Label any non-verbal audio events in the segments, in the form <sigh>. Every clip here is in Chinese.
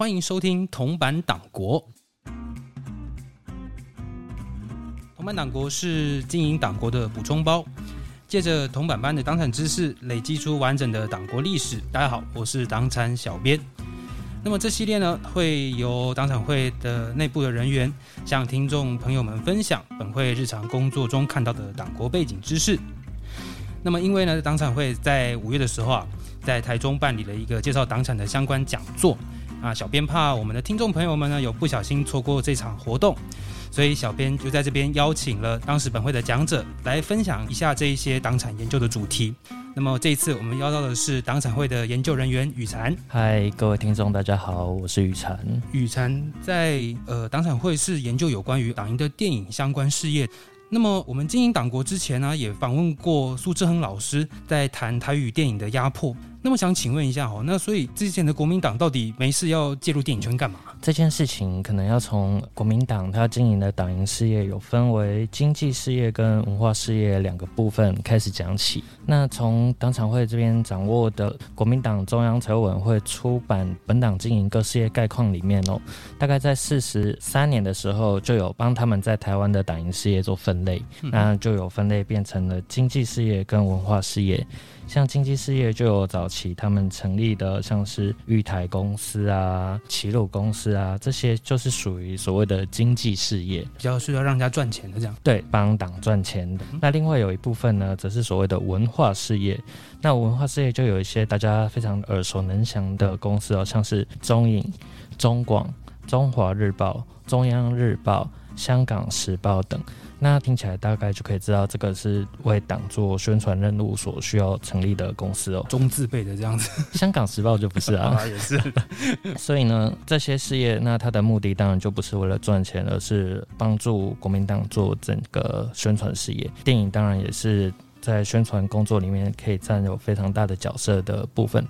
欢迎收听铜板党国。铜板党国是经营党国的补充包，借着铜板班的党产知识，累积出完整的党国历史。大家好，我是党产小编。那么这系列呢，会由党产会的内部的人员向听众朋友们分享本会日常工作中看到的党国背景知识。那么因为呢，党产会在五月的时候啊，在台中办理了一个介绍党产的相关讲座啊，小编怕我们的听众朋友们呢有不小心错过这场活动。所以，小编就在这边邀请了当时本会的讲者来分享一下这一些党产研究的主题。那么这一次我们邀到的是党产会的研究人员雨禅。嗨，各位听众，大家好，我是雨禅。雨禅在呃党产会是研究有关于党营的电影相关事业。那么我们经营党国之前呢，也访问过苏志恒老师，在谈台语电影的压迫。那么想请问一下哦，那所以之前的国民党到底没事要介入电影圈干嘛？这件事情可能要从国民党他经营的党营事业有分为经济事业跟文化事业两个部分开始讲起。那从党产会这边掌握的国民党中央财务委员会出版本党经营各事业概况里面哦，大概在四十三年的时候就有帮他们在台湾的党营事业做分类，那就有分类变成了经济事业跟文化事业。像经济事业就有早期他们成立的，像是玉台公司啊、齐鲁公司啊，这些就是属于所谓的经济事业，比较是要让人家赚钱的这样。对，帮党赚钱的。那另外有一部分呢，则是所谓的文化事业。那文化事业就有一些大家非常耳熟能详的公司哦，像是中影、中广、中华日报、中央日报、香港时报等。那听起来大概就可以知道，这个是为党做宣传任务所需要成立的公司哦。中字辈的这样子，<laughs> 香港时报就不是啊，<laughs> 也是。<laughs> 所以呢，这些事业，那它的目的当然就不是为了赚钱，而是帮助国民党做整个宣传事业。电影当然也是。在宣传工作里面，可以占有非常大的角色的部分，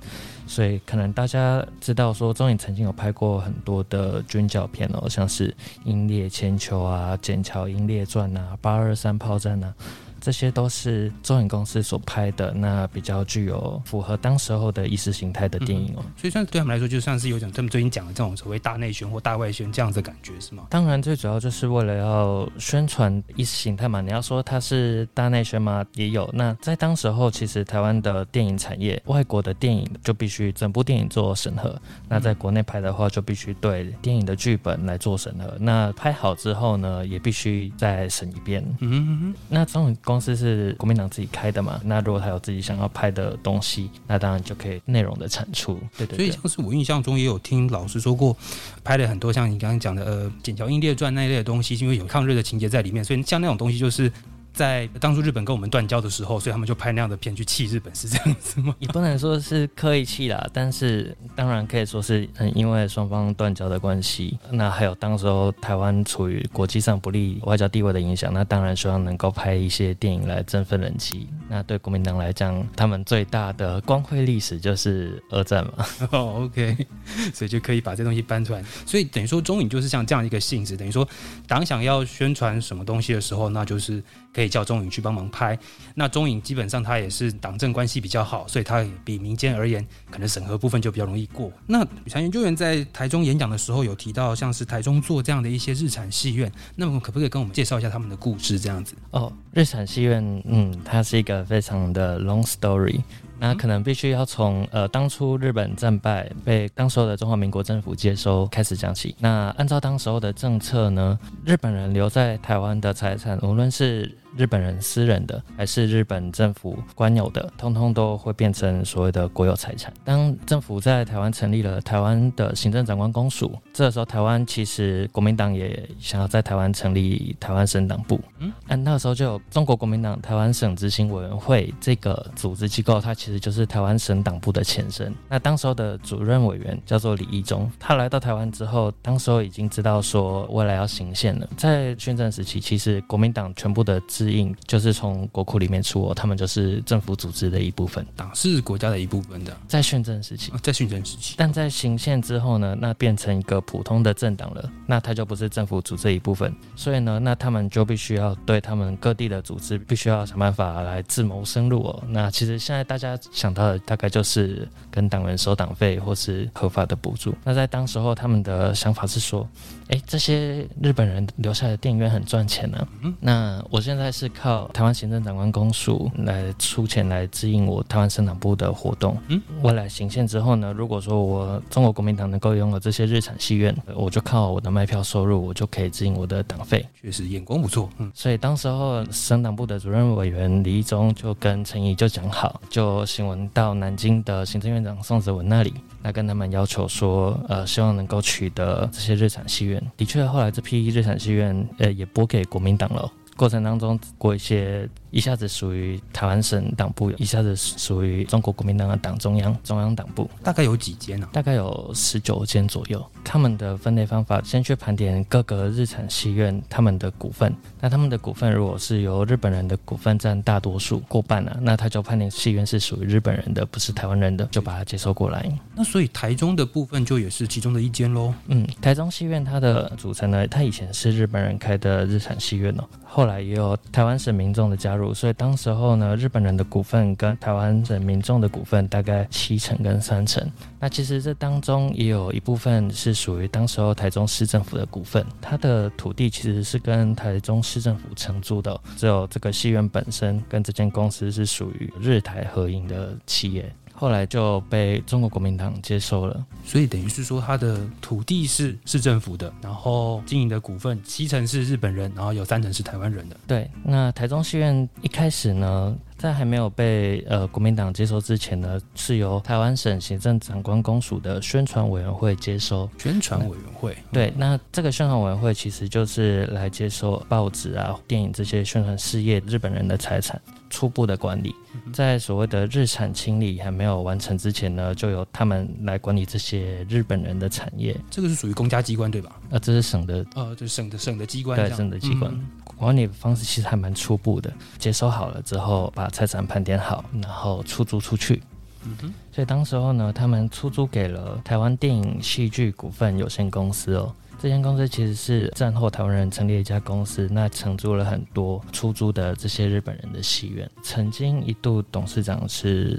所以可能大家知道说，中影曾经有拍过很多的军教片哦，像是《英烈千秋》啊，《剑桥英烈传》啊，《八二三炮战》啊。这些都是中影公司所拍的，那比较具有符合当时候的意识形态的电影哦。所以算对他们来说，就算是有种他们最近讲的这种所谓大内宣或大外宣这样子的感觉，是吗？当然，最主要就是为了要宣传意识形态嘛。你要说它是大内宣吗？也有。那在当时候，其实台湾的电影产业，外国的电影就必须整部电影做审核。那在国内拍的话，就必须对电影的剧本来做审核。那拍好之后呢，也必须再审一遍。嗯，那中影。公司是国民党自己开的嘛？那如果他有自己想要拍的东西，那当然就可以内容的产出。对对。所以像是我印象中也有听老师说过，拍了很多像你刚刚讲的呃《剑桥英烈传》那一类的东西，因为有抗日的情节在里面，所以像那种东西就是。在当初日本跟我们断交的时候，所以他们就拍那样的片去气日本，是这样子吗？也不能说是刻意气啦，但是当然可以说是嗯，因为双方断交的关系，那还有当时候台湾处于国际上不利外交地位的影响，那当然希望能够拍一些电影来振奋人气。那对国民党来讲，他们最大的光辉历史就是二战嘛。哦，<laughs> OK，<laughs> 所以就可以把这东西搬出来。所以等于说中影就是像这样一个性质，等于说党想要宣传什么东西的时候，那就是。可以叫中影去帮忙拍，那中影基本上它也是党政关系比较好，所以它比民间而言，可能审核部分就比较容易过。那雨禅研究员在台中演讲的时候有提到，像是台中做这样的一些日产戏院，那么可不可以跟我们介绍一下他们的故事？这样子哦，日产戏院，嗯，它是一个非常的 long story。那可能必须要从呃当初日本战败被当时候的中华民国政府接收开始讲起。那按照当时候的政策呢，日本人留在台湾的财产，无论是日本人私人的，还是日本政府官有的，通通都会变成所谓的国有财产。当政府在台湾成立了台湾的行政长官公署，这个时候台湾其实国民党也想要在台湾成立台湾省党部。嗯，按那个时候就有中国国民党台湾省执行委员会这个组织机构，它其实就是台湾省党部的前身。那当时候的主任委员叫做李义忠，他来到台湾之后，当时候已经知道说未来要行宪了。在宣战时期，其实国民党全部的。资印就是从国库里面出哦，他们就是政府组织的一部分，党是国家的一部分的，在训政时期，在训政时期，但在行宪之后呢，那变成一个普通的政党了，那他就不是政府组织一部分，所以呢，那他们就必须要对他们各地的组织，必须要想办法来自谋生路哦。那其实现在大家想到的大概就是跟党员收党费或是合法的补助。那在当时候，他们的想法是说，哎，这些日本人留下的电影院很赚钱呢。那我现在是靠台湾行政长官公署来出钱来支应我台湾省党部的活动。嗯，未来行宪之后呢，如果说我中国国民党能够拥有这些日产戏院，我就靠我的卖票收入，我就可以支应我的党费。确实眼光不错。嗯，所以当时候省党部的主任委员李一中就跟陈毅就讲好，就新闻到南京的行政院长宋子文那里，来跟他们要求说，呃，希望能够取得这些日产戏院。的确，后来这批日产戏院，呃，也拨给国民党了。过程当中过一些。一下子属于台湾省党部，一下子属于中国国民党的党中央中央党部，大概有几间呢？大概有十九间左右。他们的分类方法，先去盘点各个日产戏院他们的股份。那他们的股份如果是由日本人的股份占大多数过半啊，那他就判定戏院是属于日本人的，不是台湾人的，就把它接收过来。那所以台中的部分就也是其中的一间喽。嗯，台中戏院它的组成呢，它以前是日本人开的日产戏院哦，后来也有台湾省民众的加入，所以当时候呢，日本人的股份跟台湾省民众的股份大概七成跟三成。那其实这当中也有一部分是属于当时候台中市政府的股份，它的土地其实是跟台中市政府承租的，只有这个戏院本身跟这间公司是属于日台合营的企业。后来就被中国国民党接收了，所以等于是说，他的土地是市政府的，然后经营的股份七成是日本人，然后有三成是台湾人的。对，那台中戏院一开始呢，在还没有被呃国民党接收之前呢，是由台湾省行政长官公署的宣传委员会接收。宣传委员会，对，那这个宣传委员会其实就是来接收报纸啊、电影这些宣传事业日本人的财产。初步的管理，在所谓的日产清理还没有完成之前呢，就由他们来管理这些日本人的产业。这个是属于公家机关对吧？呃，这是省的，呃，就是省的省的机关，对，省的机关管理方式其实还蛮初步的。接收好了之后，把财产盘点好，然后出租出去。嗯。所以当时候呢，他们出租给了台湾电影戏剧股份有限公司哦。这间公司其实是战后台湾人成立一家公司，那承租了很多出租的这些日本人的戏院。曾经一度董事长是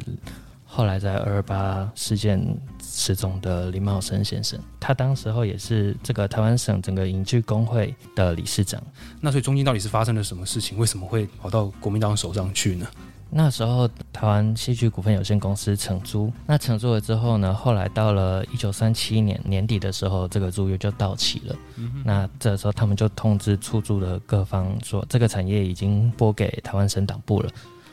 后来在二二八事件失踪的林茂生先生，他当时候也是这个台湾省整个影剧工会的理事长。那所以中间到底是发生了什么事情？为什么会跑到国民党手上去呢？那时候台湾戏剧股份有限公司承租，那承租了之后呢，后来到了一九三七年年底的时候，这个租约就到期了。那这时候他们就通知出租的各方说，这个产业已经拨给台湾省党部了。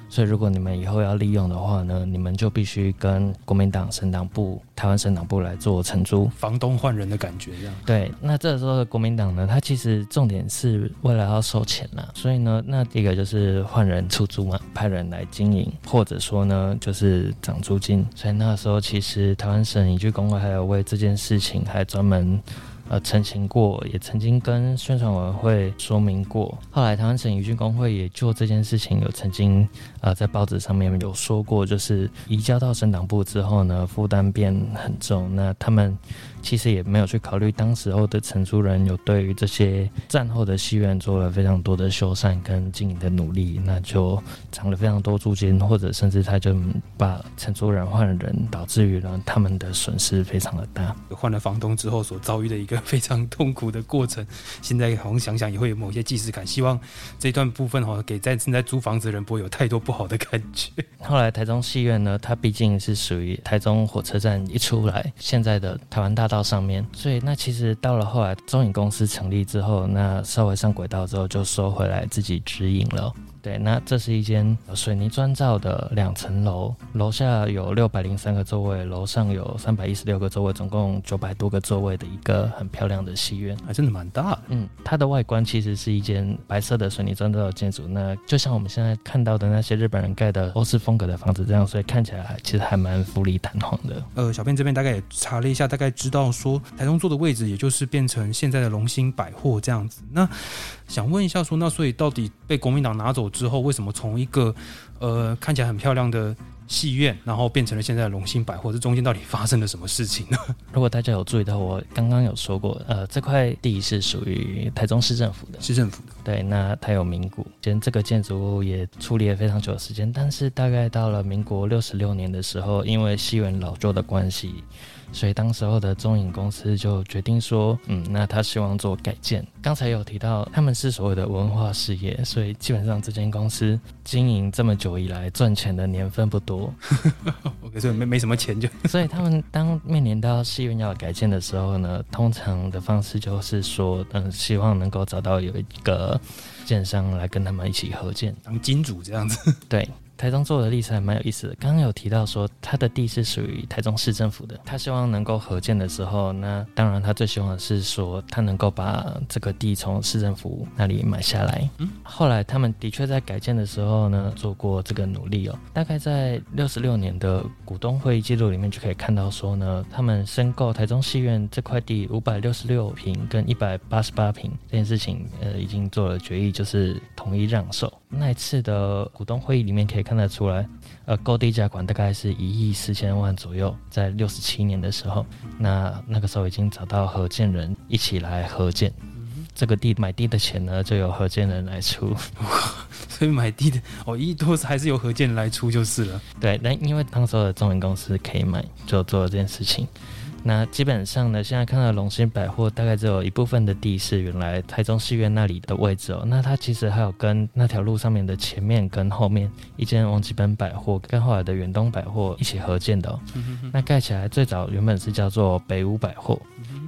所以，如果你们以后要利用的话呢，你们就必须跟国民党省党部、台湾省党部来做承租，房东换人的感觉，这样。对，那这时候的国民党呢，它其实重点是为了要收钱啦，所以呢，那第一个就是换人出租嘛，派人来经营，或者说呢，就是涨租金。所以那时候，其实台湾省影剧工会还有为这件事情还专门。呃，澄清过，也曾经跟宣传委员会说明过。后来台湾省渔军工会也就这件事情有曾经呃在报纸上面有说过，就是移交到省党部之后呢，负担变很重。那他们。其实也没有去考虑当时候的承租人有对于这些战后的戏院做了非常多的修缮跟经营的努力，那就涨了非常多租金，或者甚至他就把承租人换了人，导致于呢他们的损失非常的大。换了房东之后所遭遇的一个非常痛苦的过程，现在好像想想也会有某些既视感。希望这段部分哈给在正在租房子的人不会有太多不好的感觉。<laughs> 后来台中戏院呢，它毕竟是属于台中火车站一出来，现在的台湾大。道上面，所以那其实到了后来中影公司成立之后，那稍微上轨道之后就收回来自己指引了。对，那这是一间水泥砖造的两层楼，楼下有六百零三个座位，楼上有三百一十六个座位，总共九百多个座位的一个很漂亮的戏院，还真的蛮大。嗯，它的外观其实是一间白色的水泥砖造的建筑，那就像我们现在看到的那些日本人盖的欧式风格的房子这样，所以看起来其实还蛮富丽堂皇的。呃，小编这边大概也查了一下，大概知道说台中座的位置，也就是变成现在的龙兴百货这样子。那想问一下，说那所以到底被国民党拿走之后，为什么从一个呃看起来很漂亮的戏院，然后变成了现在的龙兴百货，这中间到底发生了什么事情呢？<laughs> 如果大家有注意到，我刚刚有说过，呃，这块地是属于台中市政府的，市政府的。对，那它有名古，前这个建筑物也处理了非常久的时间，但是大概到了民国六十六年的时候，因为西园老旧的关系。所以当时候的中影公司就决定说，嗯，那他希望做改建。刚才有提到他们是所谓的文化事业，所以基本上这间公司经营这么久以来赚钱的年份不多。OK，所以没没什么钱就。所以他们当面临到戏院要改建的时候呢，通常的方式就是说，嗯，希望能够找到有一个建商来跟他们一起合建，当金主这样子。对。台中做的例子还蛮有意思的。刚刚有提到说，他的地是属于台中市政府的。他希望能够合建的时候，那当然他最希望的是说，他能够把这个地从市政府那里买下来。嗯，后来他们的确在改建的时候呢，做过这个努力哦。大概在六十六年的股东会议记录里面就可以看到说呢，他们申购台中戏院这块地五百六十六平跟一百八十八平这件事情，呃，已经做了决议，就是统一让售。那一次的股东会议里面可以看得出来，呃，购地价款大概是一亿四千万左右，在六十七年的时候，那那个时候已经找到合建人一起来合建，这个地买地的钱呢就由合建人来出，<laughs> 所以买地的哦一亿多还是由合建人来出就是了。对，那因为当时的中文公司可以买，就做了这件事情。那基本上呢，现在看到龙兴百货大概只有一部分的地是原来台中戏院那里的位置哦。那它其实还有跟那条路上面的前面跟后面一间王吉本百货跟后来的远东百货一起合建的哦。那盖起来最早原本是叫做北屋百货，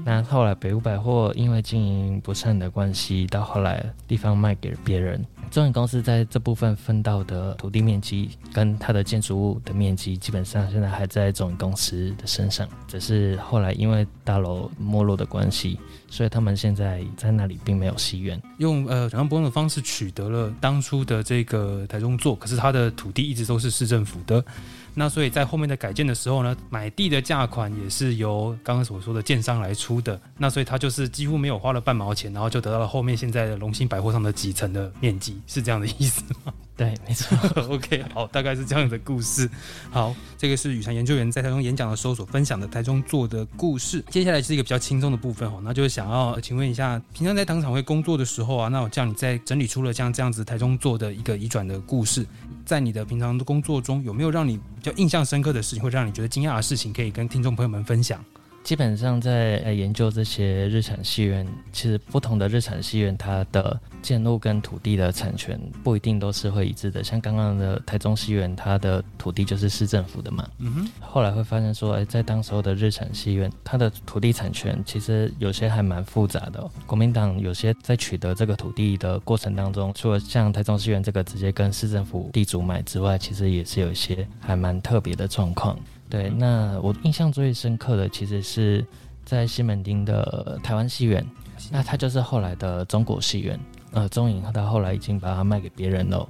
那后来北屋百货因为经营不善的关系，到后来地方卖给别人。中影公司在这部分分到的土地面积跟它的建筑物的面积，基本上现在还在中影公司的身上，只是后来因为大楼没落的关系，所以他们现在在那里并没有戏院。用呃转让拨的方式取得了当初的这个台中座，可是它的土地一直都是市政府的。那所以在后面的改建的时候呢，买地的价款也是由刚刚所说的建商来出的。那所以他就是几乎没有花了半毛钱，然后就得到了后面现在的龙兴百货上的几层的面积，是这样的意思吗？对，没错。<laughs> OK，好，大概是这样的故事。好，这个是雨山研究员在台中演讲的时候所分享的台中做的故事。接下来是一个比较轻松的部分哦，那就是想要请问一下，平常在党场会工作的时候啊，那我叫你在整理出了像这样子台中做的一个移转的故事，在你的平常的工作中，有没有让你比较印象深刻的事情，会让你觉得惊讶的事情，可以跟听众朋友们分享？基本上在研究这些日产戏院，其实不同的日产戏院，它的建筑跟土地的产权不一定都是会一致的。像刚刚的台中戏院，它的土地就是市政府的嘛。嗯哼。后来会发现说，哎，在当时候的日产戏院，它的土地产权其实有些还蛮复杂的。国民党有些在取得这个土地的过程当中，除了像台中戏院这个直接跟市政府地主买之外，其实也是有一些还蛮特别的状况。对，那我印象最深刻的其实是在西门町的台湾戏院，那它就是后来的中国戏院，呃，中影它后来已经把它卖给别人了。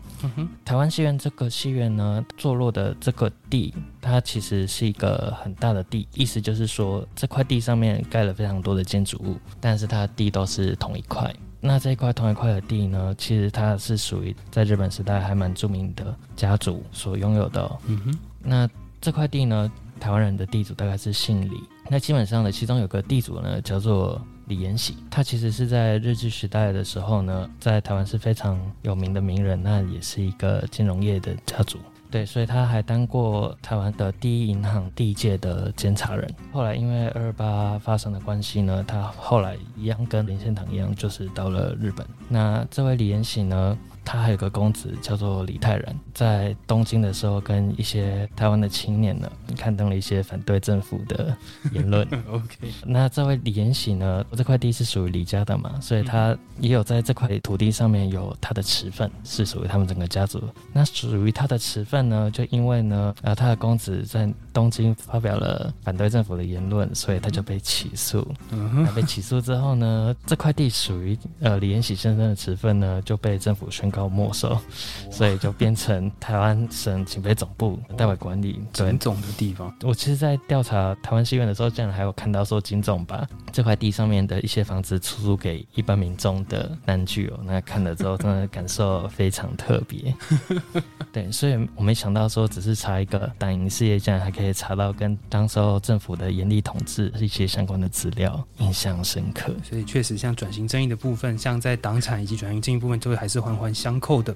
台湾戏院这个戏院呢，坐落的这个地，它其实是一个很大的地，意思就是说这块地上面盖了非常多的建筑物，但是它的地都是同一块。那这一块同一块的地呢，其实它是属于在日本时代还蛮著名的家族所拥有的。嗯哼，那。这块地呢，台湾人的地主大概是姓李。那基本上呢，其中有个地主呢，叫做李延喜。他其实是在日治时代的时候呢，在台湾是非常有名的名人，那也是一个金融业的家族。对，所以他还当过台湾的第一银行第一届的监察人。后来因为二二八发生的关系呢，他后来一样跟林献堂一样，就是到了日本。那这位李延喜呢？他还有个公子叫做李泰然，在东京的时候跟一些台湾的青年呢，刊登了一些反对政府的言论。<laughs> OK，那这位李延禧呢，这块地是属于李家的嘛，所以他也有在这块土地上面有他的持份，是属于他们整个家族。那属于他的持份呢，就因为呢，呃，他的公子在东京发表了反对政府的言论，所以他就被起诉。那被起诉之后呢，这块地属于呃李延禧先生的持份呢，就被政府宣告。告没收，所以就变成台湾省警备总部代为管理。警总的地方，我其实，在调查台湾戏院的时候，竟然还有看到说警总把 <laughs> 这块地上面的一些房子出租给一般民众的单据哦。那看了之后，真的感受非常特别。<laughs> 对，所以我没想到说，只是查一个党营事业，竟然还可以查到跟当时候政府的严厉统治一些相关的资料，印象深刻。所以确实，像转型正义的部分，像在党产以及转型正义部分，都还是环环相扣的。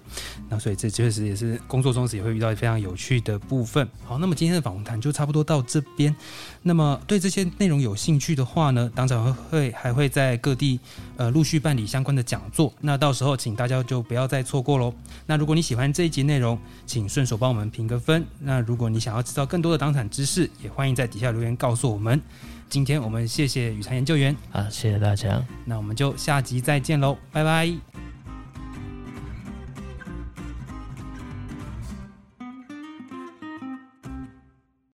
那所以这确实也是工作中也会遇到非常有趣的部分。好，那么今天的访谈就差不多到这边。那么对这些内容有兴趣的话呢，党长会还会在各地呃陆续办理相关的讲座。那到时候请大家就不要再错过喽。那如果你喜欢这一集内容，请顺手帮我们评个分。那如果你想要知道更多的党产知识，也欢迎在底下留言告诉我们。今天我们谢谢雨禅研究员，好，谢谢大家。那我们就下集再见喽，拜拜。